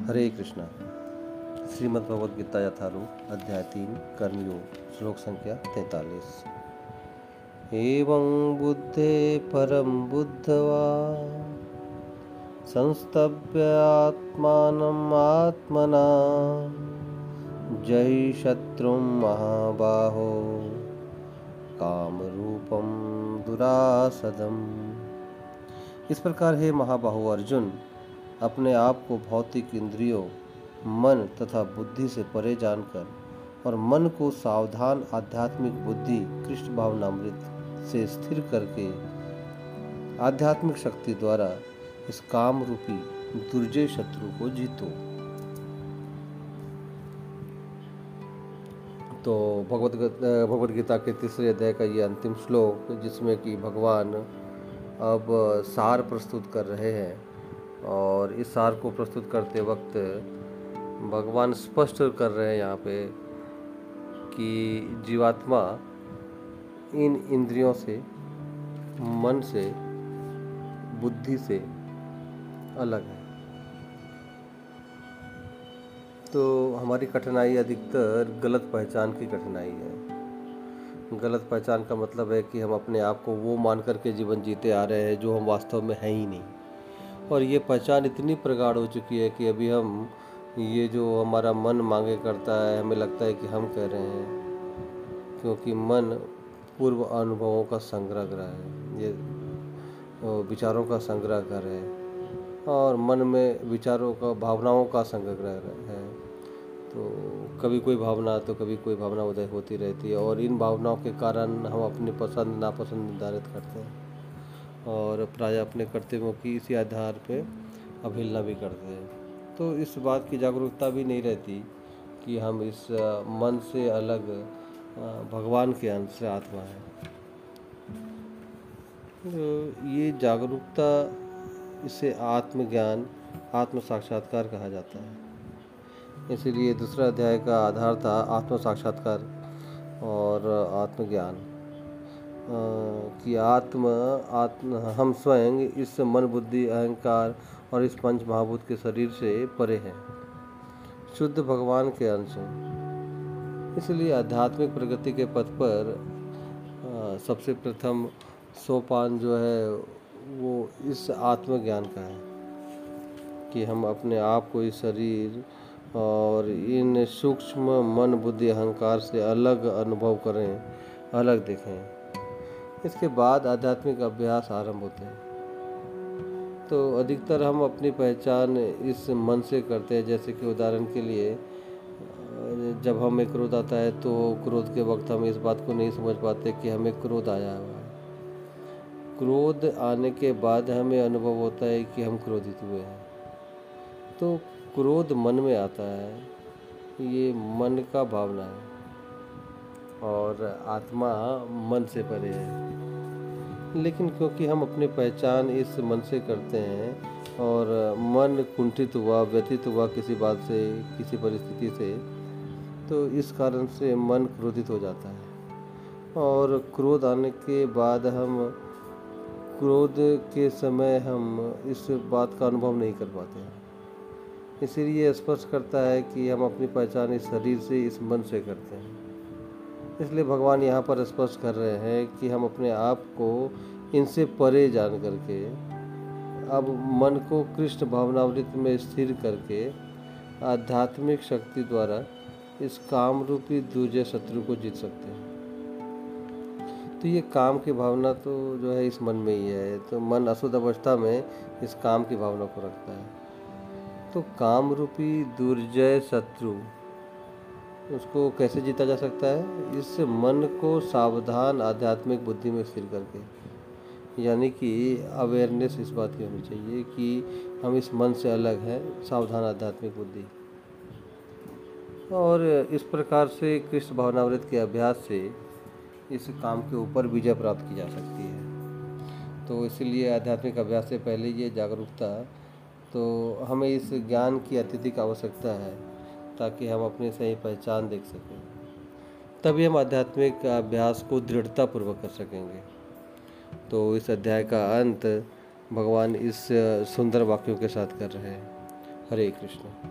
हरे कृष्णा। श्रीमद् भगवद गीता यथारूप, अध्याय तीन कर्मयोग श्लोक संख्या तैतालीस। एवं बुद्धे परम बुद्धवा, संस्तभ्य आत्मानम् आत्मना जय शत्रु महाबाहो कामरूपम दुरासदम। इस प्रकार हे महाबाहु अर्जुन अपने आप को भौतिक इंद्रियों, मन तथा बुद्धि से परे जानकर और मन को सावधान आध्यात्मिक बुद्धि कृष्ण भावनामृत से स्थिर करके आध्यात्मिक शक्ति द्वारा इस काम रूपी दुर्जय शत्रु को जीतो। तो भगवत भगवद गीता के तीसरे अध्याय का ये अंतिम श्लोक, जिसमें कि भगवान अब सार प्रस्तुत कर रहे हैं। और इस सार को प्रस्तुत करते वक्त भगवान स्पष्ट कर रहे हैं यहाँ पे कि जीवात्मा इन इंद्रियों से, मन से, बुद्धि से अलग है। तो हमारी कठिनाई अधिकतर गलत पहचान की कठिनाई है। गलत पहचान का मतलब है कि हम अपने आप को वो मान करके जीवन जीते आ रहे हैं जो हम वास्तव में हैं ही नहीं। और ये पहचान इतनी प्रगाढ़ हो चुकी है कि अभी हम ये जो हमारा मन मांगे करता है, हमें लगता है कि हम कह रहे हैं। क्योंकि मन पूर्व अनुभवों का संग्रह कर है, ये विचारों का संग्रह कर है और मन में विचारों का, भावनाओं का संग्रह है। तो कभी कोई भावना तो कभी कोई भावना उदय होती रहती है और इन भावनाओं के कारण हम अपनी पसंद, नापसंद निर्धारित करते हैं। और प्राय अपने कर्तव्यों की इसी आधार पे अवहेलना भी करते हैं। तो इस बात की जागरूकता भी नहीं रहती कि हम इस मन से अलग भगवान के अंश आत्मा है। तो ये जागरूकता, इसे आत्मज्ञान आत्म साक्षात्कार कहा जाता है। इसीलिए दूसरा अध्याय का आधार था आत्म साक्षात्कार और आत्मज्ञान। कि आत्म आत्म, हम स्वयं इस मन बुद्धि, अहंकार और इस पंच महाभूत के शरीर से परे हैं। शुद्ध भगवान के अंश हैं। इसलिए आध्यात्मिक प्रगति के पथ पर सबसे प्रथम सोपान जो है, वो इस आत्मज्ञान का है। कि हम अपने आप को इस शरीर और इन सूक्ष्म मन बुद्धि, अहंकार से अलग अनुभव करें, अलग देखें। इसके बाद आध्यात्मिक अभ्यास आरंभ होते हैं। तो अधिकतर हम अपनी पहचान इस मन से करते हैं, जैसे कि उदाहरण के लिए, जब हमें क्रोध आता है तो क्रोध के वक्त हम इस बात को नहीं समझ पाते कि हमें क्रोध आया हुआ है। क्रोध आने के बाद हमें अनुभव होता है कि हम क्रोधित हुए हैं। तो क्रोध मन में आता है, ये मन का भावना है, और आत्मा मन से परे है। लेकिन क्योंकि हम अपनी पहचान इस मन से करते हैं और मन कुंठित हुआ व्यतीत हुआ किसी बात से, किसी परिस्थिति से तो इस कारण से मन क्रोधित हो जाता है। और क्रोध आने के बाद हम, क्रोध के समय हम इस बात का अनुभव नहीं कर पाते हैं। इसीलिए स्पष्ट करता है कि हम अपनी पहचान इस शरीर से, इस मन से करते हैं। इसलिए भगवान यहाँ पर स्पष्ट कर रहे हैं कि हम अपने आप को इनसे परे जान करके, अब मन को कृष्ण भावनावृत्ति में स्थिर करके आध्यात्मिक शक्ति द्वारा इस काम रूपी दूजे शत्रु को जीत सकते हैं। तो ये काम की भावना तो जो है इस मन में ही है तो मन अशुद्ध अवस्था में इस काम की भावना को रखता है। तो काम रूपी दुर्जय शत्रु उसको कैसे जीता जा सकता है? इस मन को सावधान आध्यात्मिक बुद्धि में स्थिर करके। यानी कि अवेयरनेस इस बात की होनी चाहिए कि हम इस मन से अलग हैं, सावधान आध्यात्मिक बुद्धि। और इस प्रकार से कृष्ण भावनावृत के अभ्यास से इस काम के ऊपर विजय प्राप्त की जा सकती है। तो इसलिए आध्यात्मिक अभ्यास से पहले ये जागरूकता तो हमें इस ज्ञान की अत्यधिक आवश्यकता है। ताकि हम अपनी सही पहचान देख सकें। तभी हम आध्यात्मिक अभ्यास को दृढ़तापूर्वक कर सकेंगे। तो इस अध्याय का अंत भगवान इस सुंदर वाक्यों के साथ कर रहे हैं। हरे कृष्ण।